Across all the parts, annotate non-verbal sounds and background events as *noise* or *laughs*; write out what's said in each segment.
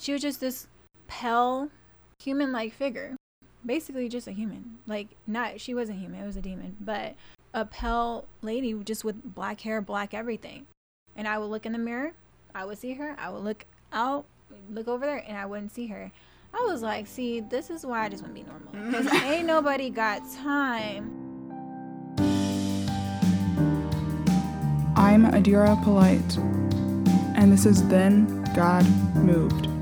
she was just this pale, human like figure. Basically, just a human. Like, not, she wasn't human, it was a demon, but a pale lady just with black hair, black everything. And I would look in the mirror, I would see her, I would look out, look over there, and I wouldn't see her. I was like, see, this is why I just want to be normal. Because *laughs* ain't nobody got time. I'm Adira Polite, and this is Then God Moved.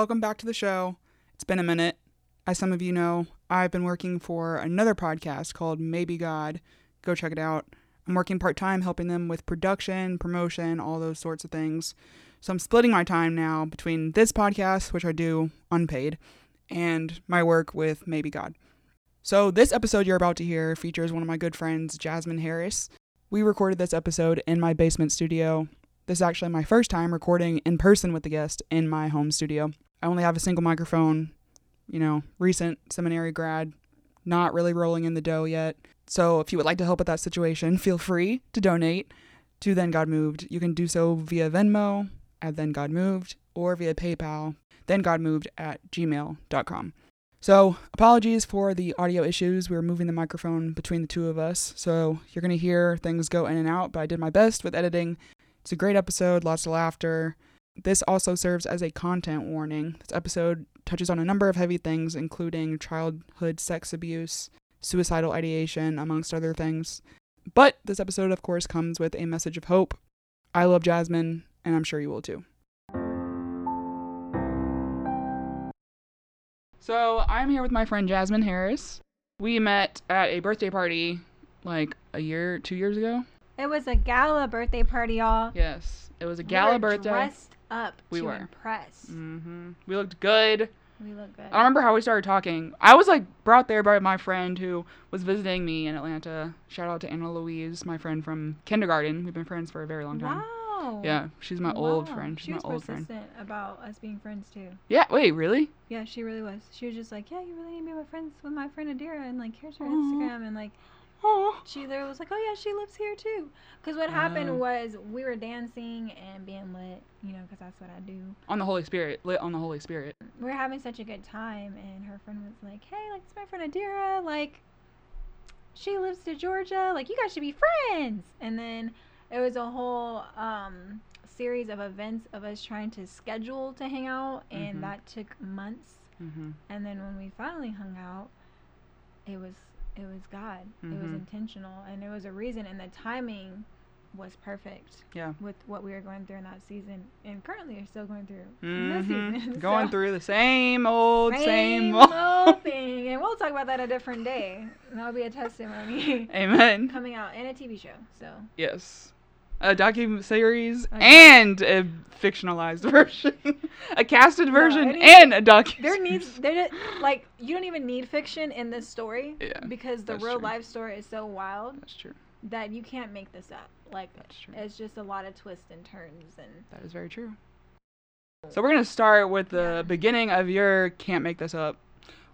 Welcome back to the show. It's been a minute. As some of you know, I've been working for another podcast called Maybe God. Go check it out. I'm working part time helping them with production, promotion, all those sorts of things. So I'm splitting my time now between this podcast, which I do unpaid, and my work with Maybe God. So this episode you're about to hear features one of my good friends, Jasmine Harris. We recorded this episode in my basement studio. This is actually my first time recording in person with the guest in my home studio. I only have a single microphone, you know, recent seminary grad, not really rolling in the dough yet. So if you would like to help with that situation, *laughs* feel free to donate to Then God Moved. You can do so via Venmo at Then God Moved or via PayPal, Then God Moved at gmail.com. So apologies for the audio issues. We were moving the microphone between the two of us. So you're going to hear things go in and out, but I did my best with editing. It's a great episode, lots of laughter. This also serves as a content warning. This episode touches on a number of heavy things, including childhood sex abuse, suicidal ideation, amongst other things. But this episode, of course, comes with a message of hope. I love Jasmine, and I'm sure you will too. So, I'm here with my friend Jasmine Harris. We met at a birthday party like a year, two years ago. It was a gala birthday party, y'all. Yes, it was a We gala were birthday. Dressed up We to were. impress. hmm We looked good. We look good. I don't remember how we started talking. I was like brought there by my friend who was visiting me in Atlanta. Shout out to Anna Louise, my friend from kindergarten. We've been friends for a very long time. Wow. Yeah, she's my old friend. She's She my was old friend. persistent about us being friends too. Yeah, wait, really? Yeah, she really was. She was just like, yeah, you really need to be my friends with my friend Adira, and like, here's her Aw. Instagram, and like, Oh. she literally was like, oh yeah, she lives here too. Cause what happened was we were dancing and being lit, you know, cause that's what I do. On the Holy Spirit, lit on the Holy Spirit. We were having such a good time, and her friend was like, hey, like, it's my friend Adira, like, she lives to Georgia, like, you guys should be friends. And then it was a whole um series of events of us trying to schedule to hang out, and Mhm. that took months. hmm And then when we finally hung out, it was it was God. It was Mhm. intentional, and there was a reason, and the timing was perfect Yeah. with what we were going through in that season, and currently are still going through in this hmm season. *laughs* Going So, through the same old, same, same old. old *laughs* thing, and we'll talk about that a different day. That'll be a testimony Amen. *laughs* coming out in a TV show. So Yes. A docu series and a fictionalized *laughs* version, a casted version any- and a docu. there needs *laughs* there like you don't even need fiction in this story Yeah, because the real true. life story is so wild That's true. that you can't make this up. Like That's true. it's just a lot of twists and turns and That is very true. So we're gonna start with the Yeah. beginning of your can't make this up,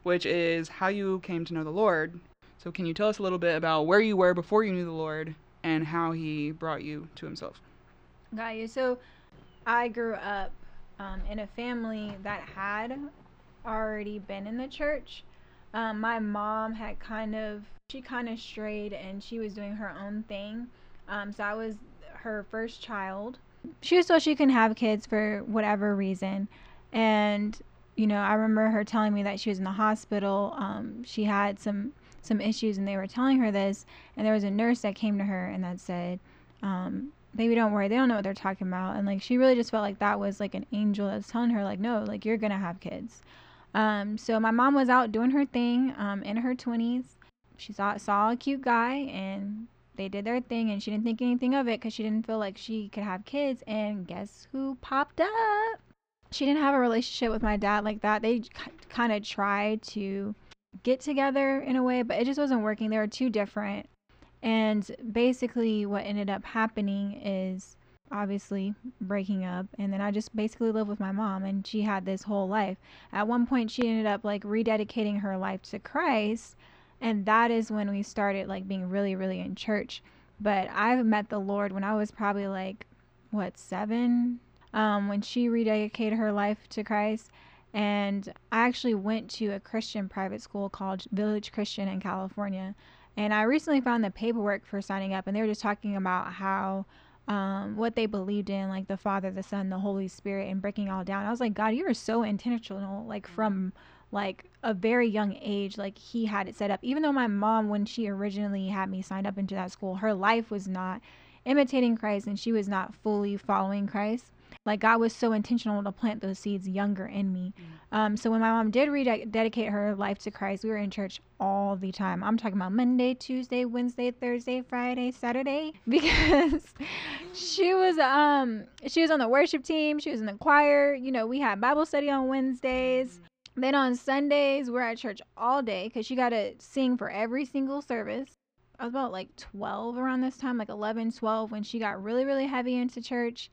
which is how you came to know the Lord. So can you tell us a little bit about where you were before you knew the Lord and how He brought you to Himself? got you. So I grew up um, in a family that had already been in the church. Um, my mom had kind of she kind of strayed and she was doing her own thing. Um, so I was her first child. She was so she can have kids for whatever reason, and you know I remember her telling me that she was in the hospital. Um, she had some some issues and they were telling her this, and there was a nurse that came to her and that said, um, "Baby, don't worry. They don't know what they're talking about." And like she really just felt like that was like an angel that was telling her like, "No, like you're gonna have kids." Um, so my mom was out doing her thing um, in her 20s. She saw saw a cute guy and they did their thing and she didn't think anything of it because she didn't feel like she could have kids. And guess who popped up? She didn't have a relationship with my dad like that. They kind of tried to get together in a way, but it just wasn't working. They were too different. And basically, what ended up happening is obviously breaking up and then I just basically lived with my mom and she had this whole life. At one point she ended up like rededicating her life to Christ and that is when we started like being really really in church. But I've met the Lord when I was probably like what, 7 um when she rededicated her life to Christ and I actually went to a Christian private school called Village Christian in California. And I recently found the paperwork for signing up and they were just talking about how um, what they believed in, like the Father, the Son, the Holy Spirit, and breaking all down. I was like, God, you are so intentional, like from like a very young age, like he had it set up. Even though my mom, when she originally had me signed up into that school, her life was not imitating Christ and she was not fully following Christ. Like God was so intentional to plant those seeds younger in me. Mm. Um, so when my mom did rededicate her life to Christ, we were in church all the time. I'm talking about Monday, Tuesday, Wednesday, Thursday, Friday, Saturday, *laughs* because she was um she was on the worship team. She was in the choir. You know, we had Bible study on Wednesdays. Then on Sundays, we're at church all day because she got to sing for every single service. I was about like 12 around this time, like 11, 12, when she got really, really heavy into church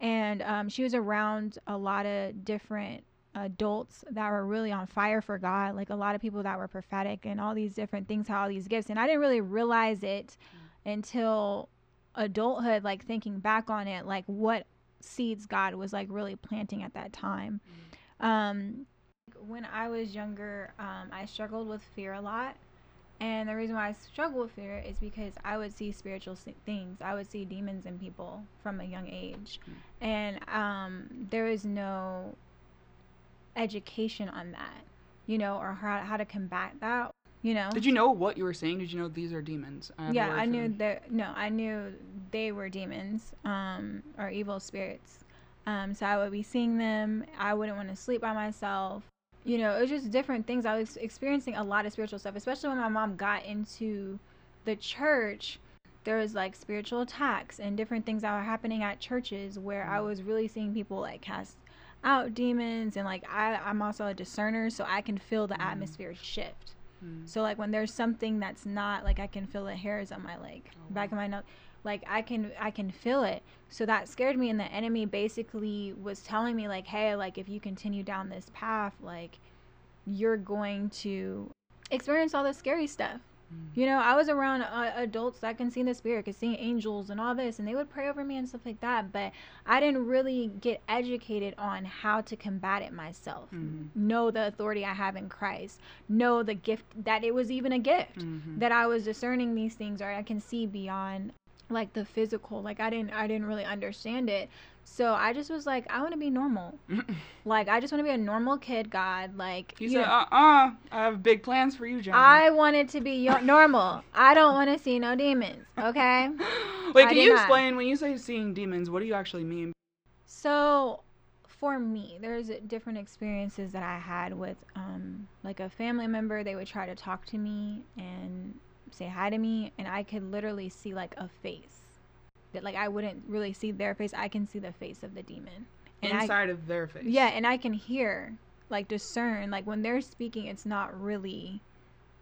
and um, she was around a lot of different adults that were really on fire for God, like a lot of people that were prophetic and all these different things, how all these gifts. And I didn't really realize it mm. until adulthood, like thinking back on it, like what seeds God was like really planting at that time. Mm. Um, when I was younger, um, I struggled with fear a lot. And the reason why I struggle with fear is because I would see spiritual things. I would see demons in people from a young age. Mm. And um, there is no education on that, you know, or how, how to combat that, you know. Did you know what you were saying? Did you know these are demons? I yeah, I knew that. No, I knew they were demons um, or evil spirits. Um, so I would be seeing them. I wouldn't want to sleep by myself you know, it was just different things. I was experiencing a lot of spiritual stuff, especially when my mom got into the church. There was like spiritual attacks and different things that were happening at churches where I mm. was really seeing people like cast out demons and like I, I'm also a discerner, so I can feel the mm. atmosphere shift. Mm. So like when there's something that's not like I can feel the hairs on my leg, oh, back of my nose like i can i can feel it so that scared me and the enemy basically was telling me like hey like if you continue down this path like you're going to experience all this scary stuff mm. you know i was around uh, adults that can see the spirit could see angels and all this and they would pray over me and stuff like that but i didn't really get educated on how to combat it myself mm-hmm. know the authority i have in christ know the gift that it was even a gift mm-hmm. that i was discerning these things or i can see beyond like the physical like i didn't i didn't really understand it. So i just was like i want to be normal. *clears throat* Like i just want to be a normal kid god like you, you said uh-uh i have big plans for you John. i wanted to be normal. I don't want to see no demons okay? *laughs* Wait I can you explain not. when you say seeing demons what do you actually mean? So for me there's different experiences that i had with um like a family member. They would try to talk to me and say hi to me and I could literally see like a face. That like I wouldn't really see their face. I can see the face of the demon. And Inside I, of their face. Yeah, and I can hear, like discern, like when they're speaking, it's not really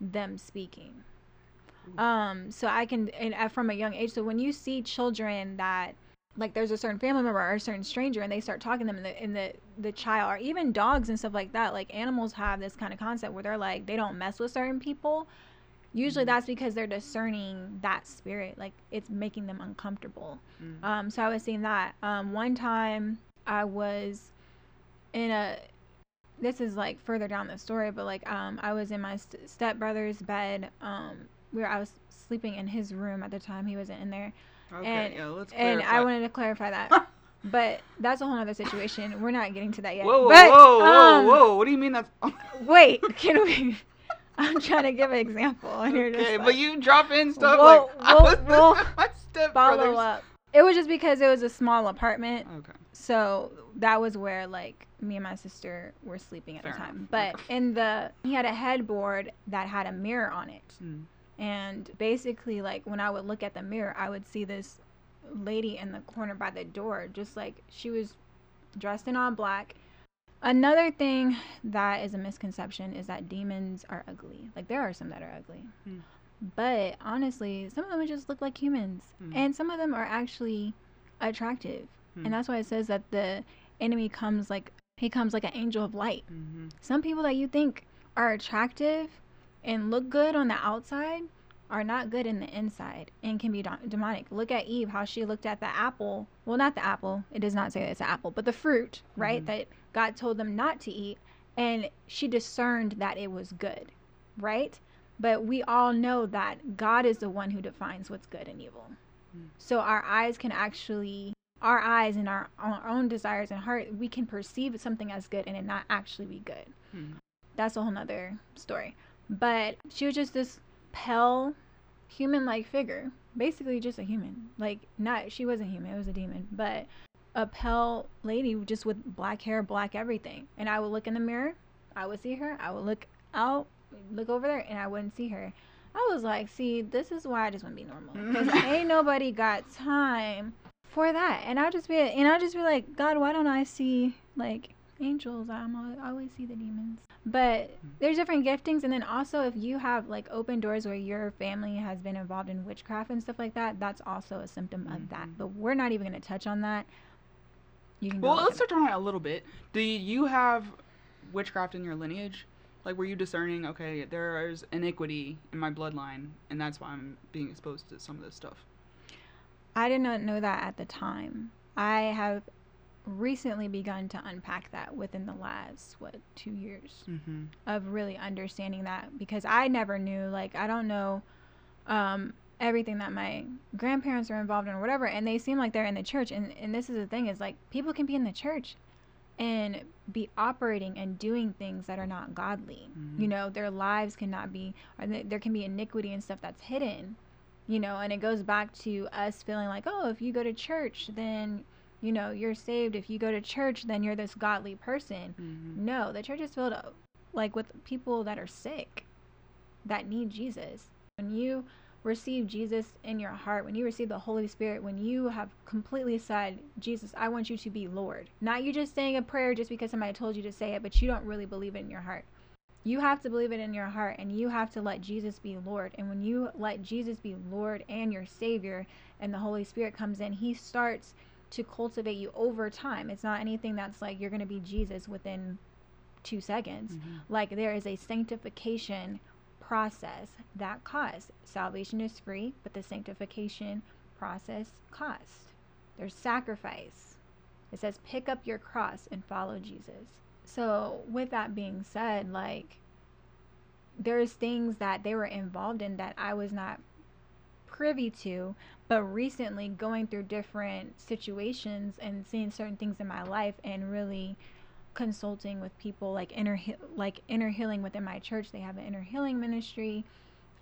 them speaking. Um, so I can, and from a young age. So when you see children that like there's a certain family member or a certain stranger and they start talking to them and the, and the the child or even dogs and stuff like that like animals have this kind of concept where they're like they don't mess with certain people usually that's because they're discerning that spirit like it's making them uncomfortable mm. um, so i was seeing that um, one time i was in a this is like further down the story but like um, i was in my st- stepbrother's bed um, where i was sleeping in his room at the time he wasn't in there okay, and, yeah, let's and i wanted to clarify that *laughs* but that's a whole other situation. We're not getting to that yet. Whoa, but, whoa, whoa, um, whoa! What do you mean that's? *laughs* wait, *laughs* can we? I'm trying to give an example. And you're okay, like, but you drop in stuff we'll, like *laughs* we'll, we'll follow up. It was just because it was a small apartment. Okay. So that was where like me and my sister were sleeping at Fair the time. Enough. But in the he had a headboard that had a mirror on it. Mm. And basically like when I would look at the mirror, I would see this lady in the corner by the door just like she was dressed in all black Another thing that is a misconception is that demons are ugly. Like there are some that are ugly. Hmm. But honestly, some of them just look like humans. Hmm. And some of them are actually attractive. Hmm. And that's why it says that the enemy comes like he comes like an angel of light. Mm-hmm. Some people that you think are attractive and look good on the outside are not good in the inside and can be de- demonic. Look at Eve, how she looked at the apple. Well, not the apple. It does not say that it's an apple, but the fruit, right? Mhm. That God told them not to eat. And she discerned that it was good, right? But we all know that God is the one who defines what's good and evil. Mm. So our eyes can actually, our eyes and our, our own desires and heart, we can perceive something as good and it not actually be good Hmm. that's a whole nother story. But she was just this pale, human like figure. Basically just a human. Like not she wasn't human, it was a demon. But a pale lady just with black hair, black everything. And I would look in the mirror, I would see her, I would look out, look over there, and I wouldn't see her. I was like, see, this is why I just want to be normal. *laughs* Ain't nobody got time for that. And I'll just be and I'll just be like, God, why don't I see like angels? I'm al- I always see the demons. But there's different giftings, and then also if you have like open doors where your family has been involved in witchcraft and stuff like that, that's also a symptom of that. Mhm. But we're not even gonna touch on that. You can Well, let's touch on it a little bit. Do you have witchcraft in your lineage? Like, were you discerning? Okay, there is iniquity in my bloodline, and that's why I'm being exposed to some of this stuff. I did not know that at the time. I have recently begun to unpack that within the last what two years Mm-hmm. of really understanding that because I never knew like I don't know um everything that my grandparents are involved in or whatever and they seem like they're in the church and and this is the thing is like people can be in the church and be operating and doing things that are not godly Mhm. you know their lives cannot be or th- there can be iniquity and stuff that's hidden you know and it goes back to us feeling like oh if you go to church then you know you're saved if you go to church then you're this godly person Mm-hmm. no, the church is filled up like with people that are sick that need Jesus. When you receive Jesus in your heart, when you receive the Holy Spirit, when you have completely said, Jesus, I want you to be Lord. Not you just saying a prayer just because somebody told you to say it, but you don't really believe it in your heart. You have to believe it in your heart and you have to let Jesus be Lord. And when you let Jesus be Lord and your Savior and the Holy Spirit comes in, He starts to cultivate you over time. It's not anything that's like you're going to be Jesus within two seconds. Mm-hmm. Like there is a sanctification process that costs. Salvation is free, but the sanctification process costs. There's sacrifice. It says, pick up your cross and follow Jesus. So, with that being said, like, there's things that they were involved in that I was not privy to, but recently going through different situations and seeing certain things in my life and really consulting with people like inner like inner healing within my church they have an inner healing ministry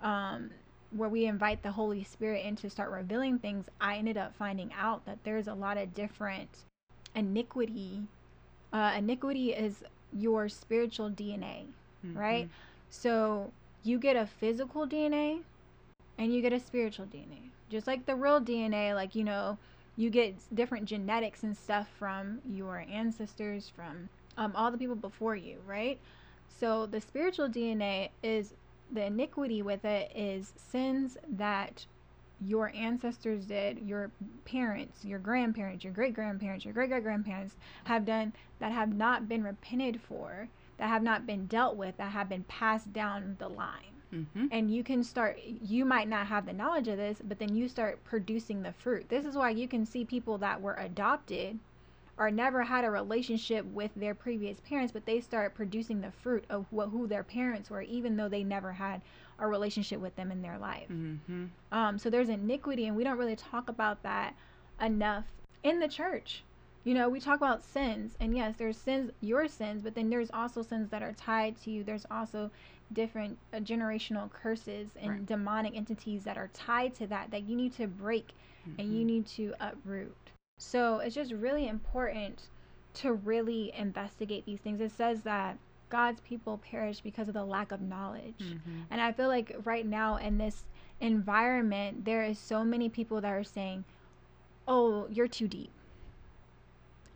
um, where we invite the holy spirit in to start revealing things i ended up finding out that there's a lot of different iniquity uh, iniquity is your spiritual dna right? So you get a physical DNA and you get a spiritual DNA. Just like the real DNA, like, you know, you get different genetics and stuff from your ancestors, from um, all the people before you, right? So the spiritual DNA is the iniquity with it is sins that your ancestors did, your parents, your grandparents, your great grandparents, your great great grandparents have done that have not been repented for that have not been dealt with that have been passed down the line Mm-hmm. and you can start you might not have the knowledge of this but then you start producing the fruit this is why you can see people that were adopted or never had a relationship with their previous parents but they start producing the fruit of what, who their parents were even though they never had a relationship with them in their life Mm-hmm. um, so there's iniquity, and we don't really talk about that enough in the church. You know, we talk about sins, and yes, there's sins, your sins, but then there's also sins that are tied to you. There's also different uh, generational curses and Right. demonic entities that are tied to that that you need to break and you need to uproot. So it's just really important to really investigate these things. It says that God's people perish because of the lack of knowledge. Mm-hmm. And I feel like right now in this environment, there is so many people that are saying, "Oh, you're too deep.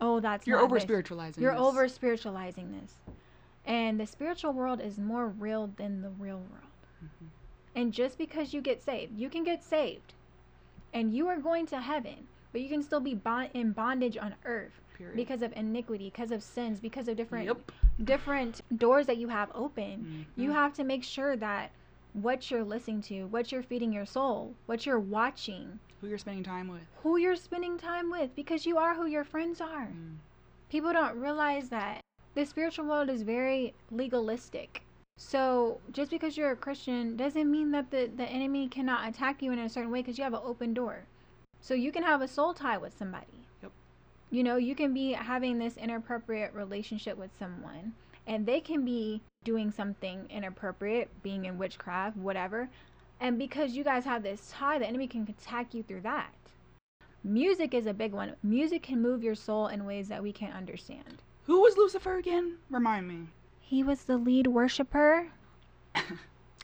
Oh, that's You're over spiritualizing. You're over spiritualizing this." And the spiritual world is more real than the real world. Mhm. And just because you get saved, you can get saved, and you are going to heaven. But you can still be bond- in bondage on earth Period. because of iniquity, because of sins, because of different Yep. different doors that you have open. You Mhm. have to make sure that what you're listening to, what you're feeding your soul, what you're watching, who you're spending time with. who you're spending time with, because you are who your friends are. Mm. People don't realize that the spiritual world is very legalistic. So just because you're a Christian doesn't mean that the, the enemy cannot attack you in a certain way because you have an open door. So you can have a soul tie with somebody. Yep. You know, you can be having this inappropriate relationship with someone and they can be doing something inappropriate, being in witchcraft, whatever. And because you guys have this tie, the enemy can attack you through that. Music is a big one. Music can move your soul in ways that we can't understand. Who was Lucifer again? Remind me. He was the lead worshiper. *laughs*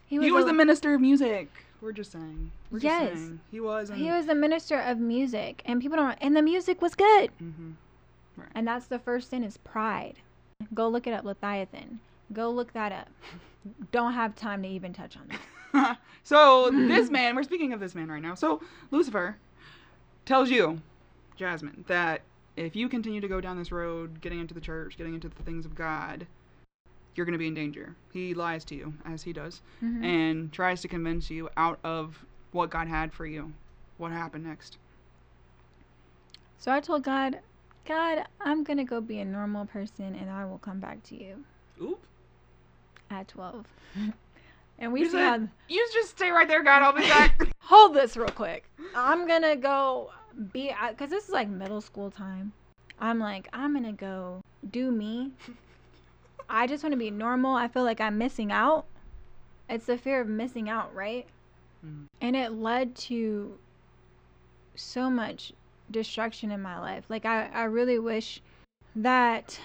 He was, a- the minister of music. We're just saying. We're Yes. just saying. He was. He was the minister of music, and people don't. And the music was good. hmm And that's the first sin is pride. Go look it up, Leviathan. Go look that up. *laughs* Don't have time to even touch on that. *laughs* so this *laughs* man, we're speaking of this man right now. So Lucifer tells you, Jasmine, that if you continue to go down this road, getting into the church, getting into the things of God, you're going to be in danger. He lies to you, as he does, Mhm. and tries to convince you out of what God had for you. What happened next? So I told God, God, I'm gonna go be a normal person, and I will come back to you Oop. at 12. *laughs* and we You said- how. You just stay right there, God. I'll be back. *laughs* Hold this real quick. I'm gonna go be because this is like middle school time. I'm like, I'm gonna go do me. I just want to be normal. I feel like I'm missing out. It's the fear of missing out, right? Mhm. And it led to so much destruction in my life. Like I, I really wish that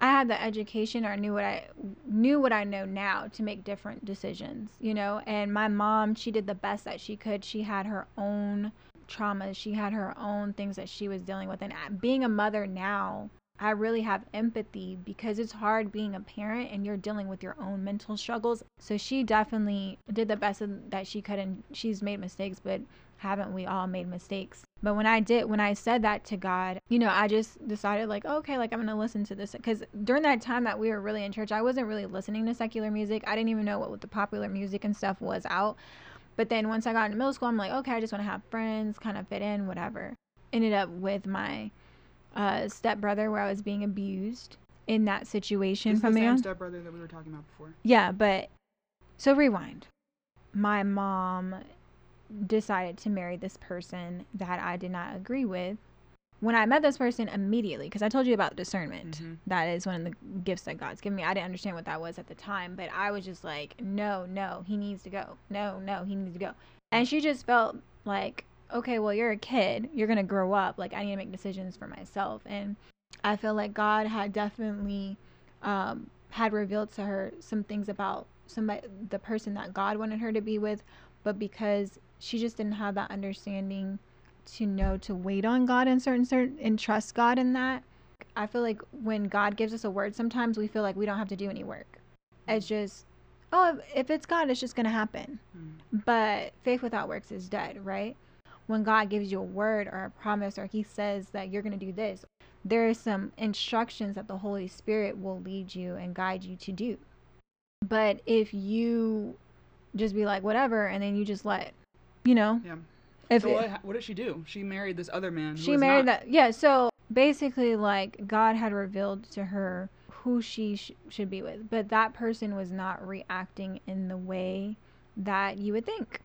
I had the education or knew what I knew what I know now to make different decisions, you know. And my mom, she did the best that she could. She had her own traumas. She had her own things that she was dealing with. And being a mother now, I really have empathy because it's hard being a parent and you're dealing with your own mental struggles. So she definitely did the best that she could and she's made mistakes, but haven't we all made mistakes? But when I did, when I said that to God, you know, I just decided like, okay, like I'm going to listen to this cuz during that time that we were really in church, I wasn't really listening to secular music. I didn't even know what the popular music and stuff was out. But then once I got into middle school, I'm like, okay, I just want to have friends, kind of fit in, whatever. Ended up with my uh, stepbrother where I was being abused in that situation the from a same stepbrother that we were talking about before. Yeah, but so rewind. My mom decided to marry this person that I did not agree with. When I met this person immediately, because I told you about discernment, Mhm. that is one of the gifts that God's given me. I didn't understand what that was at the time, but I was just like, no, no, he needs to go. No, no, he needs to go. And she just felt like, okay, well, you're a kid. You're going to grow up. Like, I need to make decisions for myself. And I feel like God had definitely um, had revealed to her some things about somebody, the person that God wanted her to be with, but because she just didn't have that understanding to know to wait on God in certain certain and trust God in that. I feel like when God gives us a word, sometimes we feel like we don't have to do any work. It's just, oh, if, it's God, it's just gonna happen. Mm. But faith without works is dead, right? When God gives you a word or a promise or he says that you're going to do this, there are some instructions that the Holy Spirit will lead you and guide you to do. But if you just be like whatever and then you just let, you know, Yeah. if so it- what, what did she do? She married this other man. she married not- that yeah so basically like god had revealed to her who she sh- should be with but that person was not reacting in the way that you would think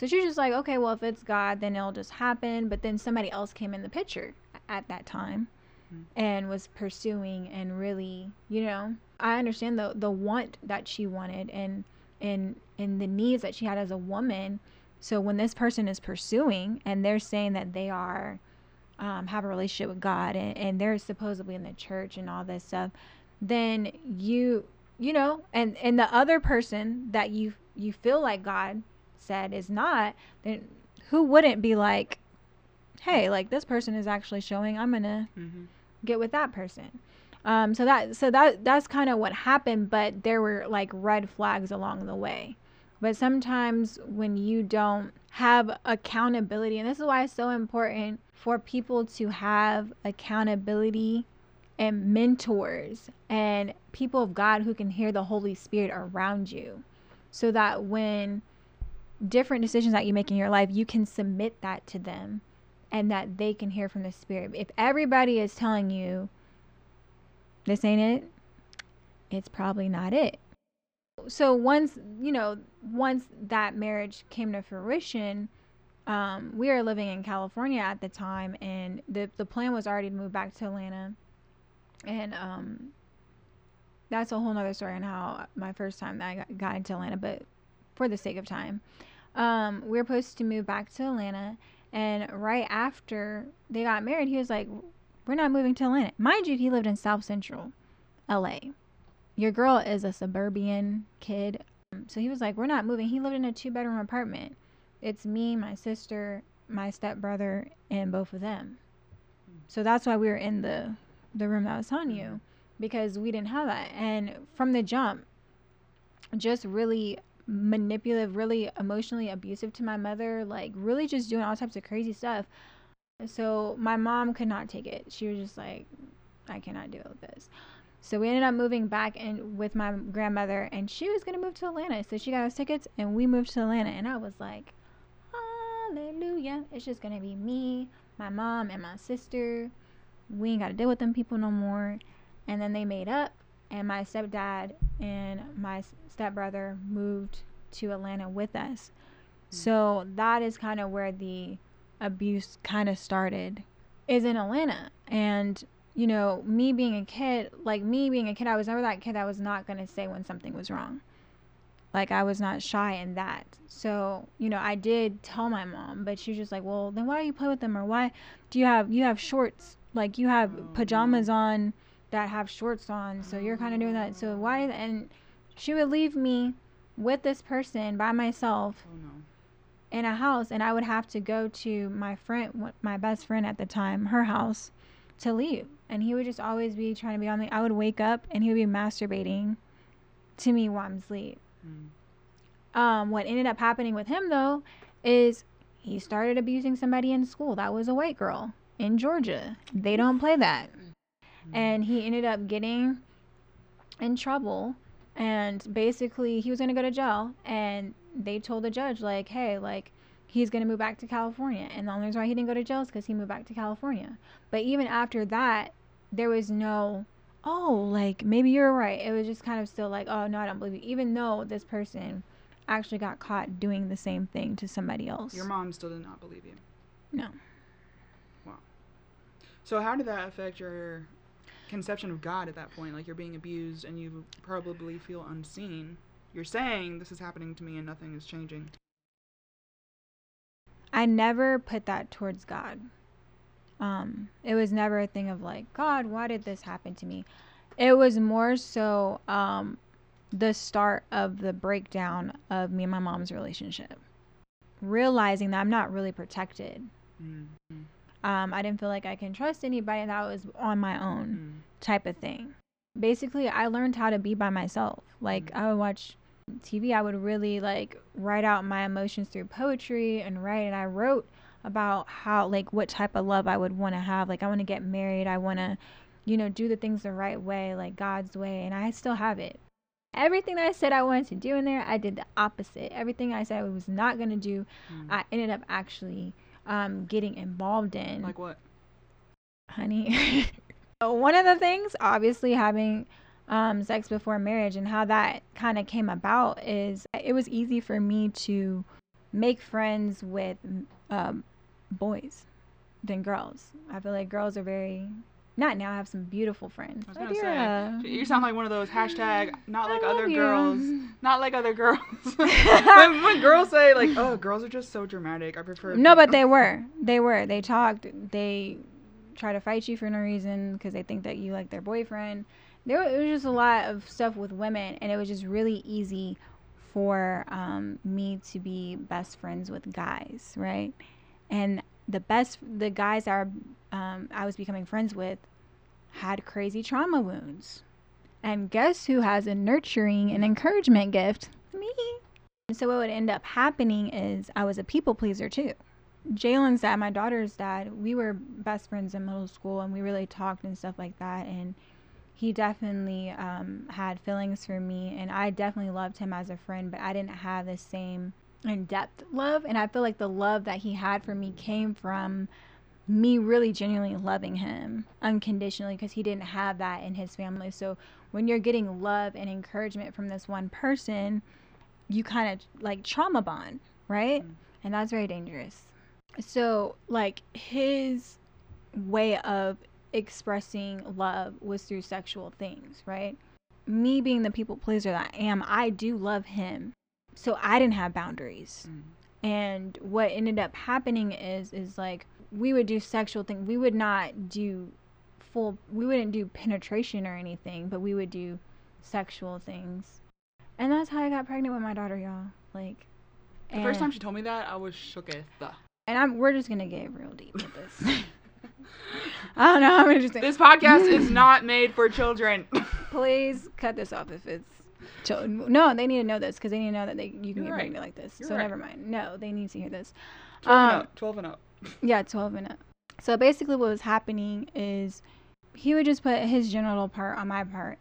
so she's just like okay well if it's god then it'll just happen but then somebody else came in the picture at that time Hmm. and was pursuing and really you know i understand the the want that she wanted and and and the needs that she had as a woman so when this person is pursuing and they're saying that they are um, have a relationship with God and, and they're supposedly in the church and all this stuff, then you you know, and and the other person that you you feel like God said is not, then who wouldn't be like, hey, like this person is actually showing I'm gonna Mhm. get with that person. Um, so that so that that's kind of what happened, but there were like red flags along the way. But sometimes when you don't have accountability, and this is why it's so important for people to have accountability and mentors and people of God who can hear the Holy Spirit around you so that when different decisions that you make in your life, you can submit that to them and that they can hear from the Spirit. If everybody is telling you, this ain't it, it's probably not it. So once, you know, once that marriage came to fruition, um, we were living in California at the time, and the the plan was already to move back to Atlanta, and um, that's a whole nother story on how my first time that I got, got into Atlanta. But for the sake of time, um, we were supposed to move back to Atlanta, and right after they got married, he was like, "We're not moving to Atlanta." Mind you, he lived in South Central, L.A. Your girl is a suburban kid, so he was like, "We're not moving." He lived in a two bedroom apartment. It's me, my sister, my stepbrother, and both of them. So that's why we were in the the room that was telling you because we didn't have that. And from the jump, just really manipulative, really emotionally abusive to my mother, like really just doing all types of crazy stuff. So my mom could not take it. She was just like, I cannot deal with this. So we ended up moving back in with my grandmother, and she was gonna move to Atlanta. So she got us tickets, and we moved to Atlanta. And I was like, Hallelujah! It's just gonna be me, my mom, and my sister. We ain't gotta deal with them people no more. And then they made up, and my stepdad and my stepbrother moved to Atlanta with us. Hmm. So that is kind of where the abuse kind of started, is in Atlanta. And, you know, me being a kid, like me being a kid, I was never that kid that was not going to say when something was wrong. Like I was not shy in that. So, you know, I did tell my mom, but she was just like, "Well, then why do you play with them or why do you have you have shorts? Like you have oh, pajamas on that have shorts on. So you're kind of doing that. So why and she would leave me with this person by myself Oh no. in a house and I would have to go to my friend my best friend at the time, her house to leave. And he would just always be trying to be on me. I would wake up and he would be masturbating to me while I'm asleep. Mm. Um, what ended up happening with him though is he started abusing somebody in school. That was a white girl in Georgia. They don't play that. And he ended up getting in trouble and basically he was going to go to jail and they told the judge like, "Hey, like he's going to move back to California." And the only reason why he didn't go to jail is cuz he moved back to California. But even after that, there was no oh, like maybe you're right. It was just kind of still like, "Oh, no, I don't believe you." Even though this person actually got caught doing the same thing to somebody else. Your mom still did not believe you. No. Wow. So how did that affect your conception of God at that point? Like you're being abused and you probably feel unseen. You're saying this is happening to me and nothing is changing. I never put that towards God. Um, it was never a thing of like, God, why did this happen to me? It was more so um, the start of the breakdown of me and my mom's relationship. Realizing that I'm not really protected. Mm. Mm. Um, I didn't feel like I can trust anybody, that was on my own Mm. type of thing. Basically, I learned how to be by myself. Like, I would watch TV, I would really like write out my emotions through poetry and write. And I wrote about how, like, what type of love I would want to have. Like, I want to get married, I want to, you know, do the things the right way, like God's way. And I still have it. Everything that I said I wanted to do in there, I did the opposite. Everything I said I was not going to do, Mm. I ended up actually um, getting involved in Like what? honey. *laughs* One of the things, obviously, having um, sex before marriage and how that kind of came about is it was easy for me to make friends with um, boys than girls. I feel like girls are very. Not now. I have some beautiful friends. I was gonna say you sound like one of those hashtag not like other you. girls, not like other girls. *laughs* *laughs* when, when girls say like, oh, girls are just so dramatic. I prefer. No, but *laughs* they were. They were. They talked. They try to fight you for no reason because they think that you like their boyfriend. There it was just a lot of stuff with women, and it was just really easy for um, me to be best friends with guys, right? And the best, the guys are, um, I was becoming friends with had crazy trauma wounds. And guess who has a nurturing and encouragement gift? Me. So what would end up happening is I was a people pleaser too. Jalen's dad, my daughter's dad, we were best friends in middle school and we really talked and stuff like that. And he definitely um, had feelings for me and I definitely loved him as a friend, but I didn't have the same in depth love. And I feel like the love that he had for me came from me really genuinely loving him unconditionally because he didn't have that in his family. So when you're getting love and encouragement from this one person, you kind of like trauma bond, right? Mm. And that's very dangerous. So, like, his way of expressing love was through sexual things, right? Me being the people pleaser that I am, I do love him. So I didn't have boundaries. Mm. And what ended up happening is is like we would do sexual things. We would not do full we wouldn't do penetration or anything, but we would do sexual things. And that's how I got pregnant with my daughter, y'all. Like the first time she told me that, I was shooketh. And I'm we're just gonna get real deep with this. *laughs* I don't know. I'm interesting. This podcast is *laughs* not made for children. Please cut this off if it's children. No, they need to know this because they need to know that they you can You're get right. pregnant like this. You're so right. never mind. No, they need to hear this. Twelve um, and up. Twelve and up. Yeah, twelve and up. So basically, what was happening is he would just put his genital part on my part.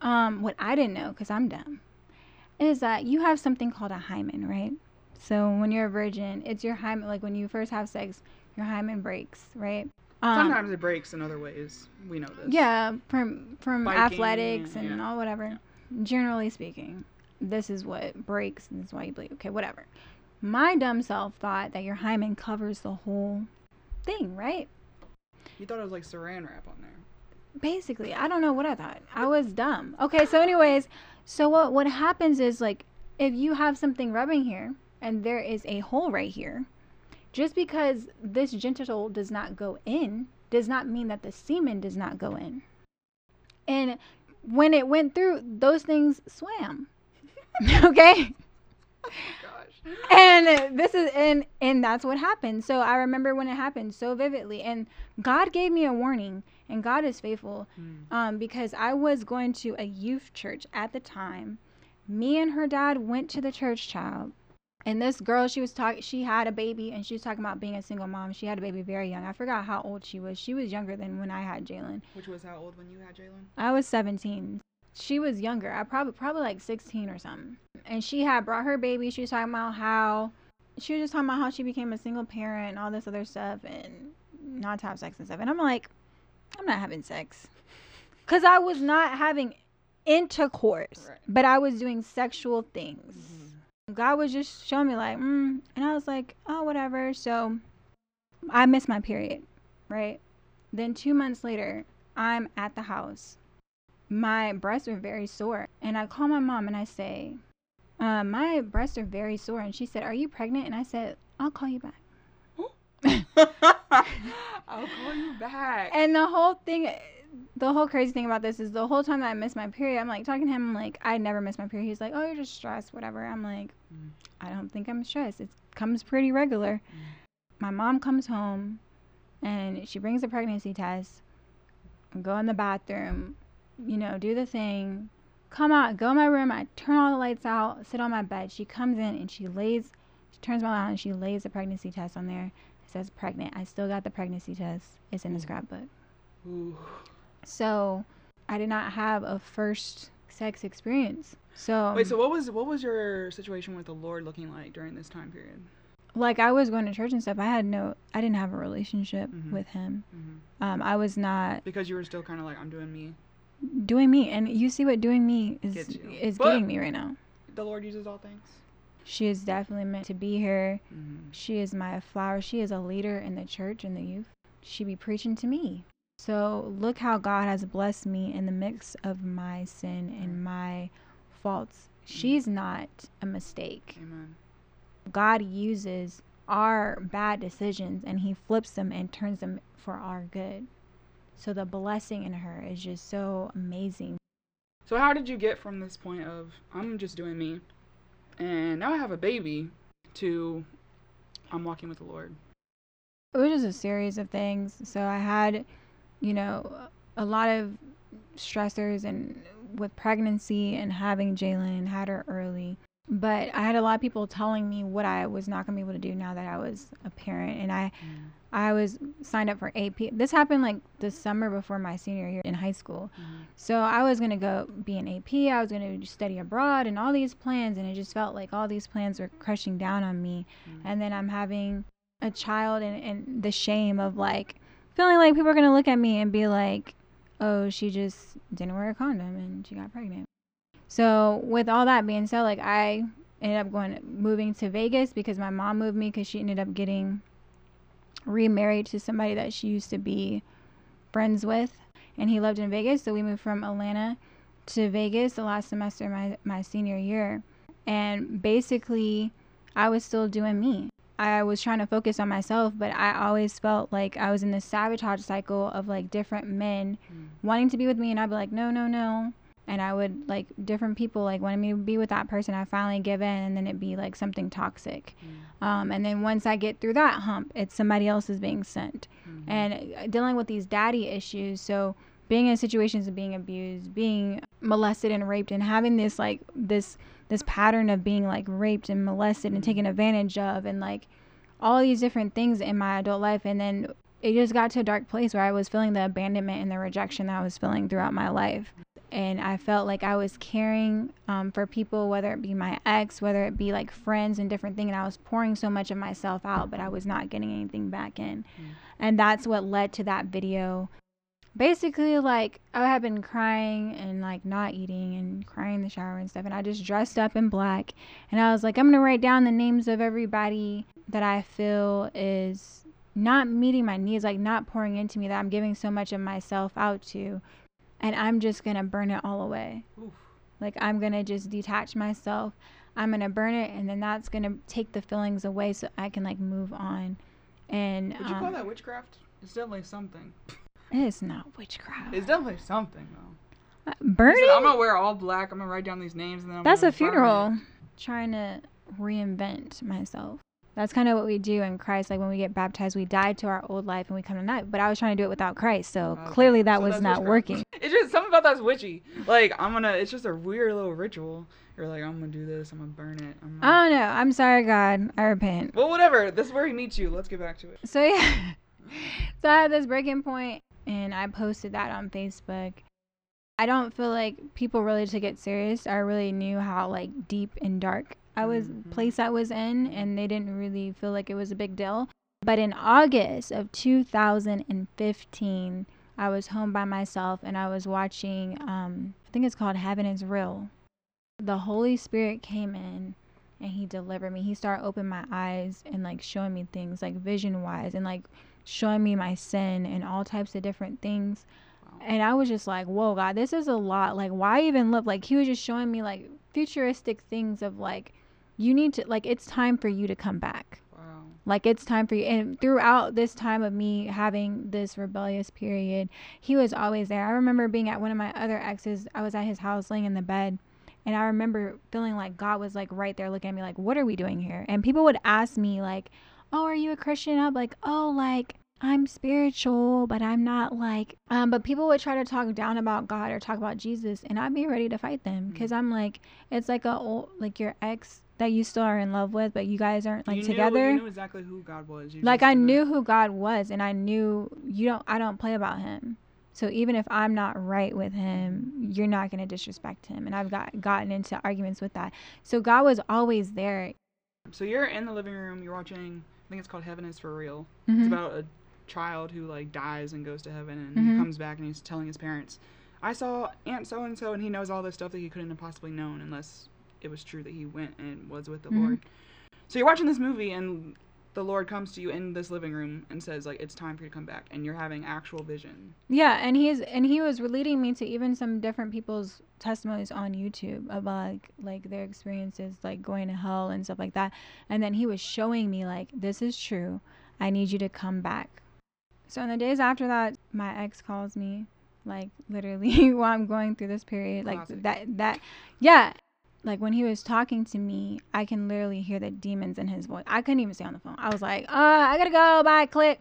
Um, what I didn't know, because I'm dumb, is that you have something called a hymen, right? So when you're a virgin, it's your hymen. Like when you first have sex, your hymen breaks, right? Um, Sometimes it breaks in other ways. We know this. Yeah, from from Biking, athletics and yeah. all whatever. Yeah. Generally speaking, this is what breaks, and this is why you bleed. Okay, whatever. My dumb self thought that your hymen covers the whole thing, right? You thought it was like saran wrap on there. Basically, I don't know what I thought. I was dumb. Okay, so anyways, so what what happens is like if you have something rubbing here and there is a hole right here, just because this genital does not go in does not mean that the semen does not go in. And when it went through, those things swam. *laughs* okay? *laughs* Oh and this is and and that's what happened. So I remember when it happened so vividly. And God gave me a warning, and God is faithful, mm. um, because I was going to a youth church at the time. Me and her dad went to the church child, and this girl, she was talking. She had a baby, and she was talking about being a single mom. She had a baby very young. I forgot how old she was. She was younger than when I had Jalen. Which was how old when you had Jalen? I was 17 she was younger. I probably probably like 16 or something. And she had brought her baby. She was talking about how she was just talking about how she became a single parent and all this other stuff and not to have sex and stuff. And I'm like, I'm not having sex. Cuz I was not having intercourse, right. but I was doing sexual things. Mm-hmm. God was just showing me like, mm, and I was like, oh, whatever. So I missed my period, right? Then 2 months later, I'm at the house my breasts are very sore. And I call my mom and I say, uh, my breasts are very sore. And she said, Are you pregnant? And I said, I'll call you back. *laughs* I'll call you back. And the whole thing, the whole crazy thing about this is the whole time that I missed my period, I'm like talking to him, I'm like, I never miss my period. He's like, Oh, you're just stressed, whatever. I'm like, mm. I don't think I'm stressed. It comes pretty regular. Mm. My mom comes home and she brings a pregnancy test. I go in the bathroom you know, do the thing, come out, go in my room. I turn all the lights out, sit on my bed. She comes in and she lays, she turns my light on and she lays the pregnancy test on there. It says pregnant. I still got the pregnancy test. It's in the scrapbook. Ooh. So I did not have a first sex experience. So wait, so what was what was your situation with the Lord looking like during this time period? Like I was going to church and stuff. I had no, I didn't have a relationship mm-hmm. with Him. Mm-hmm. Um, I was not because you were still kind of like I'm doing me doing me and you see what doing me is is but getting me right now. the lord uses all things. She is definitely meant to be here. Mm-hmm. she is my flower. She is a leader in the church and the youth. She be preaching to me. So look how god has blessed me in the mix of my sin and my faults. Mm-hmm. she's not a mistake. Amen. god uses our bad decisions and he flips them and turns them for our good so the blessing in her is just so amazing. So how did you get from this point of I'm just doing me and now I have a baby to I'm walking with the Lord? It was just a series of things. So I had, you know, a lot of stressors and with pregnancy and having Jalen had her early. But I had a lot of people telling me what I was not gonna be able to do now that I was a parent, and I, Mm. I was signed up for AP. This happened like the summer before my senior year in high school, Mhm. so I was gonna go be an AP. I was gonna study abroad, and all these plans, and it just felt like all these plans were crushing down on me, Mm. and then I'm having a child, and, and the shame of like feeling like people are gonna look at me and be like, oh, she just didn't wear a condom and she got pregnant. So with all that being said, like I ended up going moving to Vegas because my mom moved me because she ended up getting remarried to somebody that she used to be friends with, and he lived in Vegas. So we moved from Atlanta to Vegas the last semester of my my senior year, and basically I was still doing me. I was trying to focus on myself, but I always felt like I was in this sabotage cycle of like different men Mm. wanting to be with me, and I'd be like, no, no, no. And I would like different people like wanting me to be with that person. I finally give in, and then it'd be like something toxic. Mm. Um, and then once I get through that hump, it's somebody else is being sent. Mhm. And uh, dealing with these daddy issues, so being in situations of being abused, being molested and raped, and having this like this this pattern of being like raped and molested and taken advantage of, and like all these different things in my adult life, and then it just got to a dark place where I was feeling the abandonment and the rejection that I was feeling throughout my life. And I felt like I was caring um, for people, whether it be my ex, whether it be like friends and different things. And I was pouring so much of myself out, but I was not getting anything back in. Mm. And that's what led to that video. Basically, like I had been crying and like not eating and crying in the shower and stuff. And I just dressed up in black. And I was like, I'm going to write down the names of everybody that I feel is not meeting my needs, like not pouring into me, that I'm giving so much of myself out to. And I'm just going to burn it all away. Oof. Like I'm going to just detach myself. I'm going to burn it. And then that's going to take the feelings away so I can like move on. And Would you call um, that witchcraft? It's definitely something. it's not witchcraft. It's definitely something though. Uh, burning? said, I'm gonna wear all black. I'm gonna write down these names and then I'm That's a funeral. Trying to reinvent myself. That's kind of what we do in Christ. Like when we get baptized, we die to our old life and we come to life. But I was trying to do it without Christ, so oh, Okay. clearly that So was not witchcraft. working. *laughs* It's just something about that's witchy. Like I'm gonna. It's just a weird little ritual. You're like, I'm gonna do this. I'm gonna burn it. I'm gonna... I don't know. I'm sorry, God. I repent. Well, whatever. This is where he meets you. Let's get back to it. So *laughs* yeah. so I had this breaking point and I posted that on Facebook. I don't feel like people really took it serious. I really knew how like deep and dark I was Mhm. place I was in and they didn't really feel like it was a big deal. But in August of 2015, I was home by myself and I was watching um I think it's called Heaven is Real. The Holy Spirit came in and he delivered me. He started opening my eyes and like showing me things like vision wise and like showing me my sin and all types of different things. Wow. And I was just like, whoa, God, this is a lot. Like, why even live? Like, he was just showing me like futuristic things of like, you need to, like, it's time for you to come back. Wow. Like, it's time for you. And throughout this time of me having this rebellious period, he was always there. I remember being at one of my other exes, I was at his house laying in the bed. And I remember feeling like God was like right there looking at me, like, what are we doing here? And people would ask me, like, oh, are you a Christian? I'm like, oh, like, I'm spiritual, but I'm not like, um, but people would try to talk down about God or talk about Jesus, and I'd be ready to fight them because I'm like, it's like a old, like your ex that you still are in love with, but you guys aren't like you together. Knew, you knew exactly who God was. You like I didn't- knew who God was, and I knew you don't, I don't play about him. So even if I'm not right with him, you're not gonna disrespect him, and I've got gotten into arguments with that. So God was always there. So you're in the living room. You're watching. I think it's called Heaven is for Real. Mhm. It's about a child who like dies and goes to heaven, and Mhm. he comes back and he's telling his parents, "I saw Aunt so and so," and he knows all this stuff that he couldn't have possibly known unless it was true that he went and was with the Mhm. Lord. So you're watching this movie, and the Lord comes to you in this living room and says, "Like it's time for you to come back," and you're having actual vision. Yeah, and he's and he was leading me to even some different people's testimonies on YouTube about like, like their experiences like going to hell and stuff like that. And then he was showing me like this is true. I need you to come back. So in the days after that, my ex calls me like literally *laughs* while I'm going through this period like Classic. that that yeah, like when he was talking to me, I can literally hear the demons in his voice. I couldn't even stay on the phone. I was like, "Uh, I got to go. Bye, click."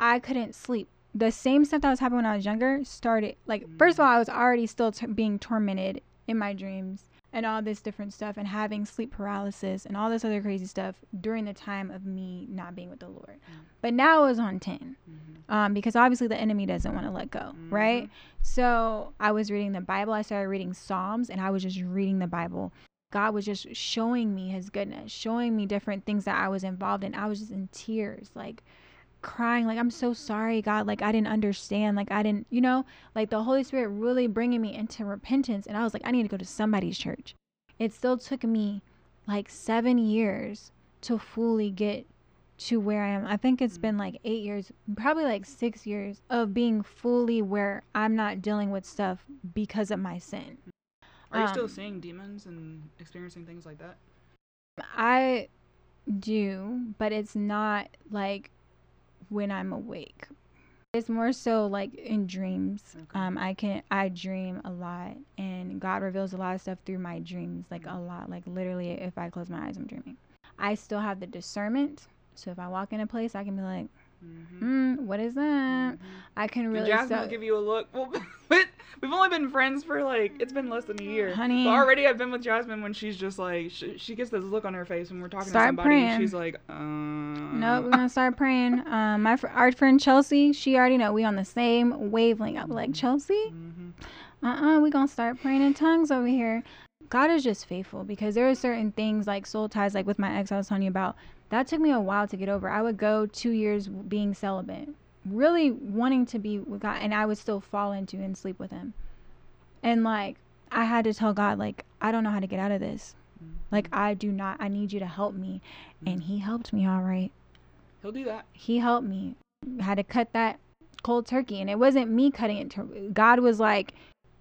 I couldn't sleep the same stuff that was happening when I was younger started like first of all I was already still t- being tormented in my dreams and all this different stuff and having sleep paralysis and all this other crazy stuff during the time of me not being with the Lord. Mm. But now I was on 10 Mhm. um, because obviously the enemy doesn't want to let go, right? Mhm. So I was reading the Bible. I started reading Psalms and I was just reading the Bible. God was just showing me his goodness, showing me different things that I was involved in. I was just in tears, like crying, like, I'm so sorry, God. Like, I didn't understand. Like, I didn't, you know, like the Holy Spirit really bringing me into repentance. And I was like, I need to go to somebody's church. It still took me like seven years to fully get to where I am. I think it's been like eight years, probably like six years of being fully where I'm not dealing with stuff because of my sin. Are you still Um, seeing demons and experiencing things like that? I do, but it's not like when I'm awake. It's more so like in dreams. Okay. Um, I can I dream a lot, and God reveals a lot of stuff through my dreams, like a lot. Like literally, if I close my eyes, I'm dreaming. I still have the discernment, so if I walk in a place, I can be like, Mm-hmm. mm, "What is that?" I can really. Jasmine so- will give you a look. *laughs* Well, but we've only been friends for like it's been less than a year. Honey. But already I've been with Jasmine when she's just like she, she gets this look on her face when we're talking Start to somebody praying. and she's like, uh. No, we're gonna start praying. *laughs* Um, my fr- our friend Chelsea, she already know we on the same wavelength. I'm like Chelsea, Mhm. uh-uh, we gonna start praying in tongues over here. God is just faithful because there are certain things like soul ties, like with my ex, I was telling you about. That took me a while to get over. I would go two years being celibate, really wanting to be with God, and I would still fall into and sleep with Him. And like, I had to tell God, like, I don't know how to get out of this. Like, I do not. I need you to help me, and He helped me all right He'll do that. he helped me had to cut that cold turkey and it wasn't me cutting it to god was like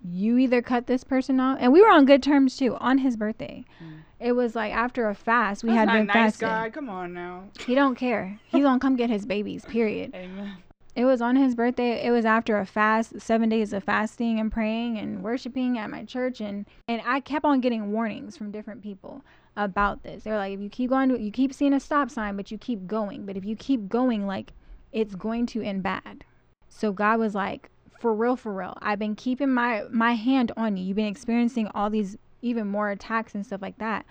you either cut this person off and we were on good terms too on his birthday Mm. it was like after a fast we That's had not been nice fasting guy. Come on now. he don't care he's gonna come get his babies period *laughs* Amen. It was on his birthday. It was after a fast seven days of fasting and praying and worshiping at my church. And and i kept on getting warnings from different people about this. They're like if you keep going you keep seeing a stop sign but you keep going. But if you keep going like it's going to end bad. So god was like for real for real i've been keeping my my hand on you. You've been experiencing all these even more attacks and stuff like that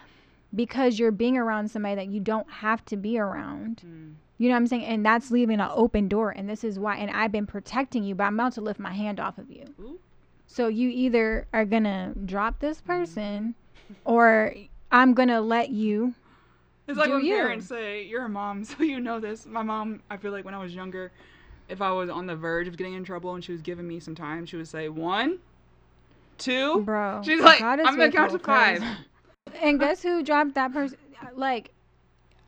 because you're being around somebody that you don't have to be around. Mm. You know what I'm saying? And that's leaving an open door. And this is why. And I've been protecting you, but I'm about to lift my hand off of you. Ooh. So you either are going to drop this mm-hmm. person or I'm going to let you. It's like when you? parents say, "You're a mom, *laughs* so you know this." My mom, I feel like when I was younger, if I was on the verge of getting in trouble and she was giving me some time, she would say, "One, two. Bro. She's like, "I'm gonna count to five. And guess who dropped that person? Like,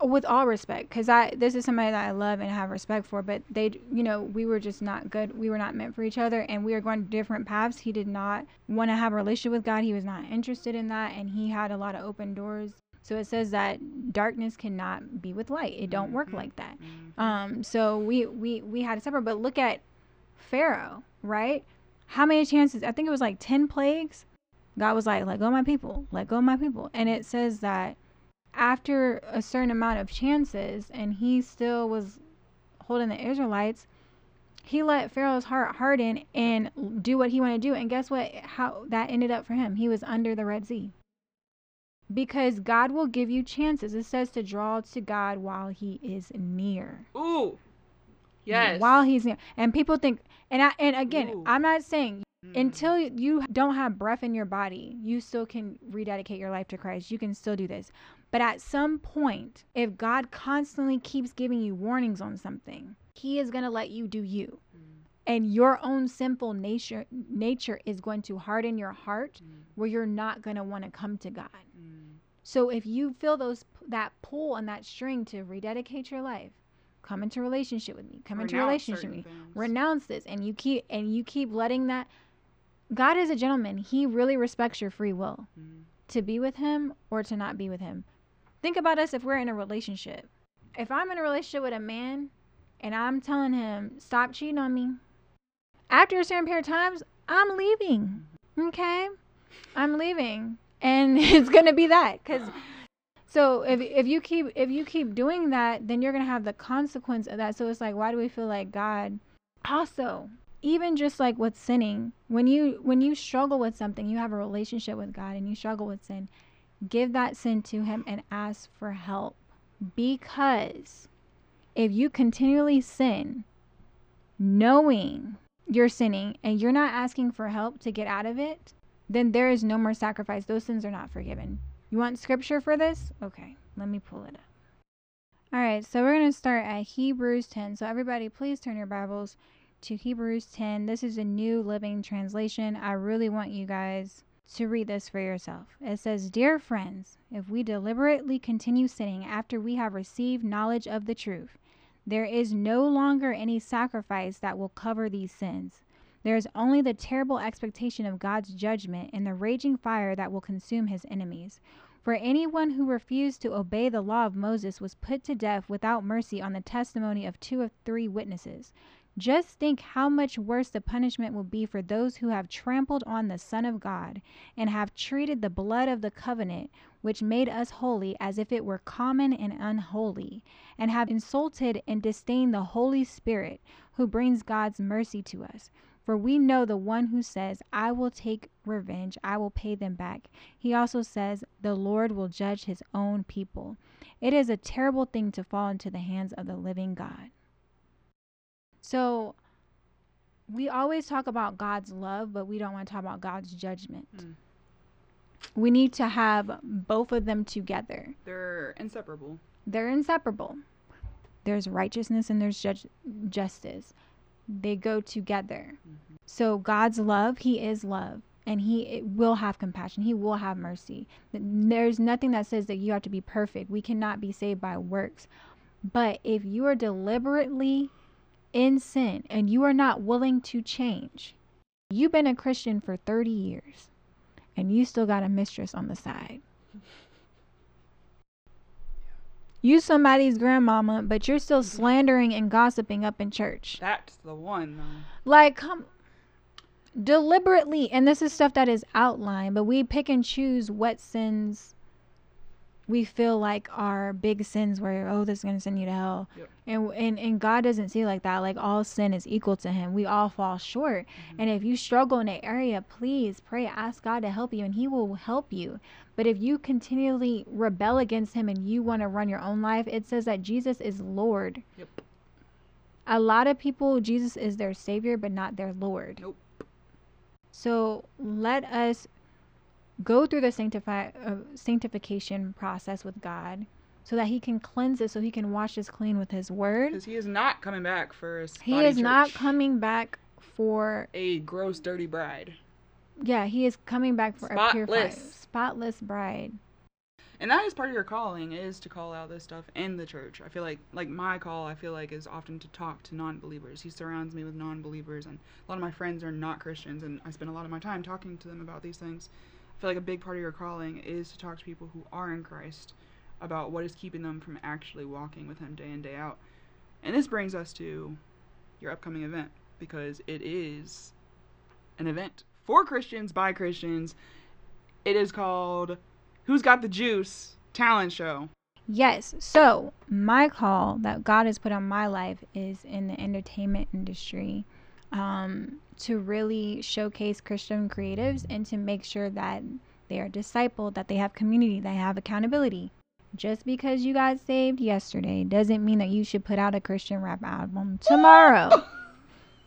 with all respect, because I this is somebody that I love and have respect for, but they, you know, we were just not good. We were not meant for each other, and we were going different paths. He did not want to have a relationship with God. He was not interested in that, and he had a lot of open doors. So it says that darkness cannot be with light. It don't work Mhm. like that. Mhm. Um, so we we we had to separate. But look at Pharaoh, right? How many chances? I think it was like ten plagues. God was like, "Let go of my people. Let go of my people." And it says that after a certain amount of chances, and he still was holding the Israelites. He let Pharaoh's heart harden and do what he wanted to do. And guess what? How that ended up for him? He was under the Red Sea. Because God will give you chances. It says to draw to God while he is near Ooh. Yes. while he's near. And people think, and I, and again, Ooh. I'm not saying Mm. until you don't have breath in your body, you still can rededicate your life to Christ. You can still do this. But at some point, if God constantly keeps giving you warnings on something, He is going to let you do you. Mm. And your own sinful nature nature is going to harden your heart Mm. where you're not going to want to come to God. Mm. So if you feel those that pull on that string to rededicate your life, come into a relationship with me. Come into relationship with me things. renounce this and you keep and you keep letting that God is a gentleman. He really respects your free will Mm. to be with him or to not be with him. Think about us if we're in a relationship. If I'm in a relationship with a man and I'm telling him, stop cheating on me, after a certain period of times, I'm leaving. Okay? I'm leaving. And *laughs* it's gonna be that. Cause *laughs* so if if you keep if you keep doing that, then you're gonna have the consequence of that. So it's like why do we feel like God also even just like with sinning, when you when you struggle with something, you have a relationship with God and you struggle with sin, give that sin to him and ask for help. Because if you continually sin, knowing you're sinning and you're not asking for help to get out of it, then there is no more sacrifice. Those sins are not forgiven. You want scripture for this? Okay, let me pull it up. All right, so we're going to start at Hebrews 10. So, everybody, please turn your Bibles to Hebrews 10. This is a new living translation. I really want you guys to read this for yourself. It says, Dear friends, if we deliberately continue sinning after we have received knowledge of the truth, there is no longer any sacrifice that will cover these sins. There is only the terrible expectation of God's judgment and the raging fire that will consume his enemies. For anyone who refused to obey the law of Moses was put to death without mercy on the testimony of two or three witnesses. Just think how much worse the punishment will be for those who have trampled on the Son of God and have treated the blood of the covenant, which made us holy, as if it were common and unholy, and have insulted and disdained the Holy Spirit, who brings God's mercy to us. For we know the one who says, I will take revenge, I will pay them back. He also says, The Lord will judge his own people. It is a terrible thing to fall into the hands of the living God. So, we always talk about God's love, but we don't want to talk about God's judgment. Mm. We need to have both of them together. They're inseparable. They're inseparable. There's righteousness and there's judge- justice they go together. Mm-hmm. So God's love, he is love and he will have compassion. He will have mercy. There's nothing that says that you have to be perfect. We cannot be saved by works. But if you are deliberately in sin and you are not willing to change, you've been a Christian for 30 years and you still got a mistress on the side. You somebody's grandmama, but you're still slandering and gossiping up in church. That's the one, though. Like, come deliberately, and this is stuff that is outlined, but we pick and choose what sins we feel like our big sins where oh this is gonna send you to hell yep. and, and and god doesn't see like that like all sin is equal to him we all fall short mm-hmm. and if you struggle in an area please pray ask god to help you and he will help you but if you continually rebel against him and you want to run your own life it says that jesus is lord yep. a lot of people jesus is their savior but not their lord nope. so let us go through the sanctify, uh, sanctification process with God so that he can cleanse it so he can wash us clean with his word. Because he is not coming back for a he is church. not coming back for a gross dirty bride. Yeah he is coming back for spotless. a purified spotless bride. And that is part of your calling is to call out this stuff in the church. I feel like like my call i feel like is often to talk to non-believers. He surrounds me with non-believers and a lot of my friends are not christians and i spend a lot of my time talking to them about these things feel like a big part of your calling is to talk to people who are in Christ about what is keeping them from actually walking with Him day in, day out. And this brings us to your upcoming event because it is an event for Christians by Christians. It is called Who's Got the Juice Talent Show. Yes. So, my call that God has put on my life is in the entertainment industry um, to really showcase Christian creatives and to make sure that they are discipled, that they have community, they have accountability. Just because you got saved yesterday doesn't mean that you should put out a Christian rap album tomorrow.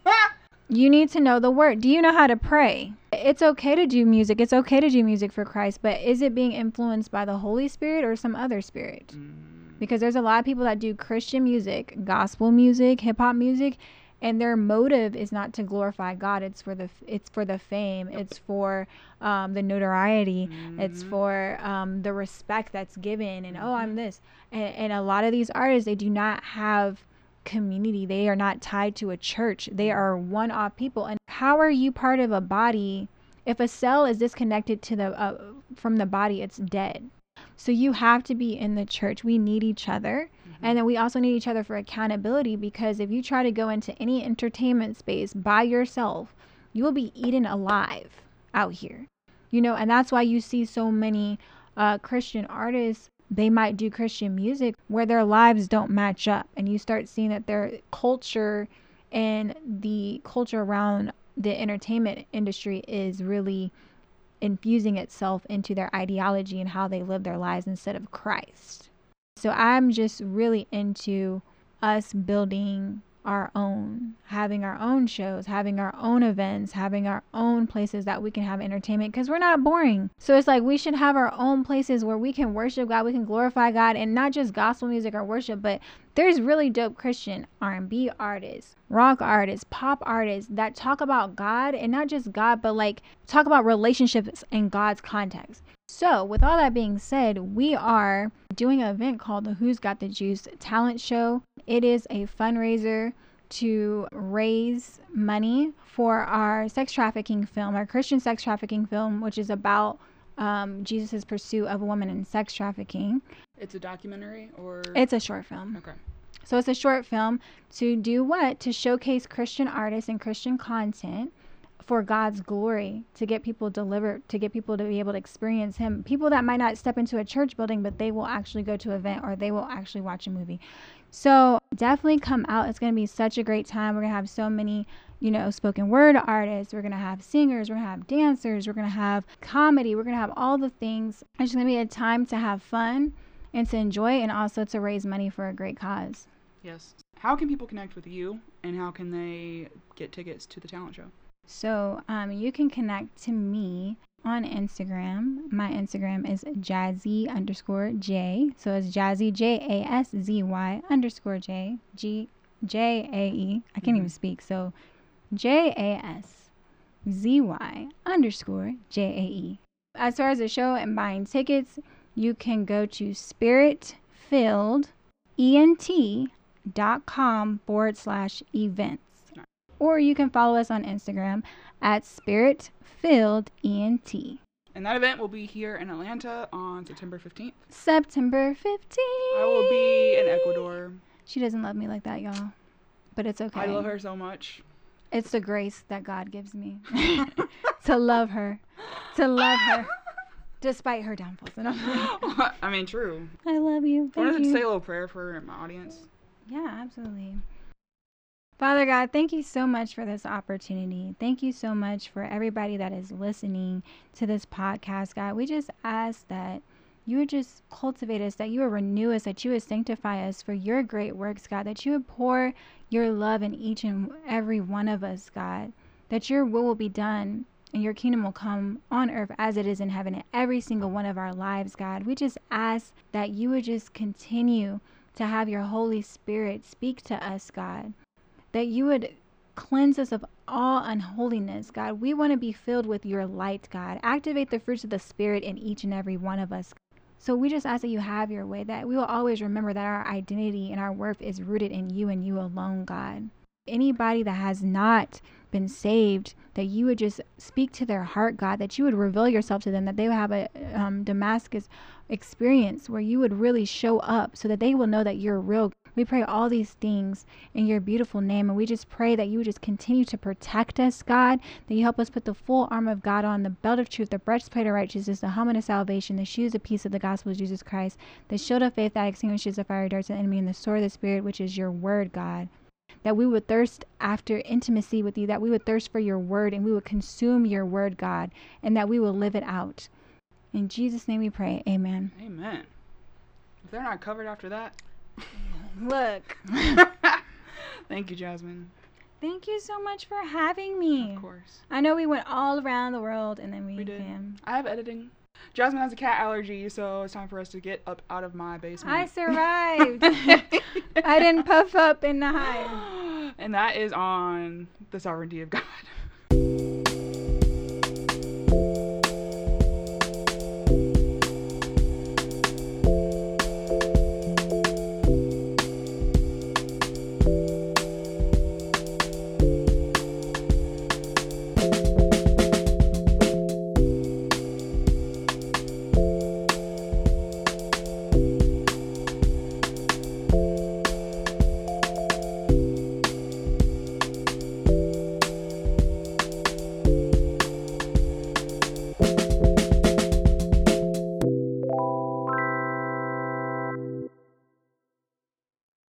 *laughs* you need to know the word. Do you know how to pray? It's okay to do music. It's okay to do music for Christ, but is it being influenced by the Holy Spirit or some other spirit? Mm. Because there's a lot of people that do Christian music, gospel music, hip hop music, and their motive is not to glorify God. It's for the it's for the fame. It's for um, the notoriety. Mm-hmm. It's for um, the respect that's given. And mm-hmm. oh, I'm mm-hmm. this. And, and a lot of these artists, they do not have community. They are not tied to a church. They mm-hmm. are one-off people. And how are you part of a body? If a cell is disconnected to the uh, from the body, it's dead. So you have to be in the church. We need each other. And then we also need each other for accountability because if you try to go into any entertainment space by yourself, you will be eaten alive out here. You know, and that's why you see so many uh, Christian artists. They might do Christian music where their lives don't match up, and you start seeing that their culture and the culture around the entertainment industry is really infusing itself into their ideology and how they live their lives instead of Christ. So I'm just really into us building our own, having our own shows, having our own events, having our own places that we can have entertainment because we're not boring. So it's like we should have our own places where we can worship God, we can glorify God, and not just gospel music or worship, but there's really dope Christian R&B artists, rock artists, pop artists that talk about God and not just God, but like talk about relationships in God's context. So, with all that being said, we are doing an event called the Who's Got the Juice Talent Show. It is a fundraiser to raise money for our sex trafficking film, our Christian sex trafficking film, which is about um, Jesus' pursuit of a woman in sex trafficking. It's a documentary or It's a short film. Okay. So it's a short film to do what? To showcase Christian artists and Christian content for God's glory, to get people delivered, to get people to be able to experience Him. People that might not step into a church building, but they will actually go to an event or they will actually watch a movie. So definitely come out. It's going to be such a great time. We're going to have so many, you know, spoken word artists. We're going to have singers. We're going to have dancers. We're going to have comedy. We're going to have all the things. It's just going to be a time to have fun and to enjoy and also to raise money for a great cause. Yes. How can people connect with you and how can they get tickets to the talent show? So um, you can connect to me on Instagram. My Instagram is jazzy underscore J. So it's jazzy J A S Z Y underscore J G J A E. I can't Mhm. even speak. So J A S Z Y underscore J A E. As far as the show and buying tickets, you can go to spiritfilledent.com forward slash events. Or you can follow us on Instagram at spiritfilledent. And that event will be here in Atlanta on September 15th. September 15th. I will be in Ecuador. She doesn't love me like that, y'all. But it's okay. I love her so much. It's the grace that God gives me *laughs* to love her, to love her, despite her downfalls. And I mean, true. I love you. Thank I wanted to say a little prayer for my audience. Yeah, absolutely. Father God, thank you so much for this opportunity. Thank you so much for everybody that is listening to this podcast, God. We just ask that you would just cultivate us, that you would renew us, that you would sanctify us for your great works, God, that you would pour your love in each and every one of us, God, that your will will be done and your kingdom will come on earth as it is in heaven in every single one of our lives, God. We just ask that you would just continue to have your Holy Spirit speak to us, God. That you would cleanse us of all unholiness, God. We want to be filled with your light, God. Activate the fruits of the Spirit in each and every one of us. So we just ask that you have your way, that we will always remember that our identity and our worth is rooted in you and you alone, God. Anybody that has not been saved, that you would just speak to their heart, God, that you would reveal yourself to them, that they would have a um, Damascus experience where you would really show up so that they will know that you're real. We pray all these things in your beautiful name, and we just pray that you would just continue to protect us, God, that you help us put the full armor of God on, the belt of truth, the breastplate of righteousness, the helmet of salvation, the shoes of peace of the gospel of Jesus Christ, the shield of faith that extinguishes the fiery darts of the enemy, and the sword of the Spirit, which is your word, God that we would thirst after intimacy with you, that we would thirst for your word and we would consume your word, God, and that we will live it out. In Jesus' name we pray. Amen. Amen. If they're not covered after that, *laughs* Look, *laughs* thank you, Jasmine. thank you so much for having me. Of course. I know we went all around the world and then we, We did. came. I have editing. Jasmine has a cat allergy, so it's time for us to get up out of my basement. I survived. *laughs* I didn't puff up in the hive. and that is on the sovereignty of God.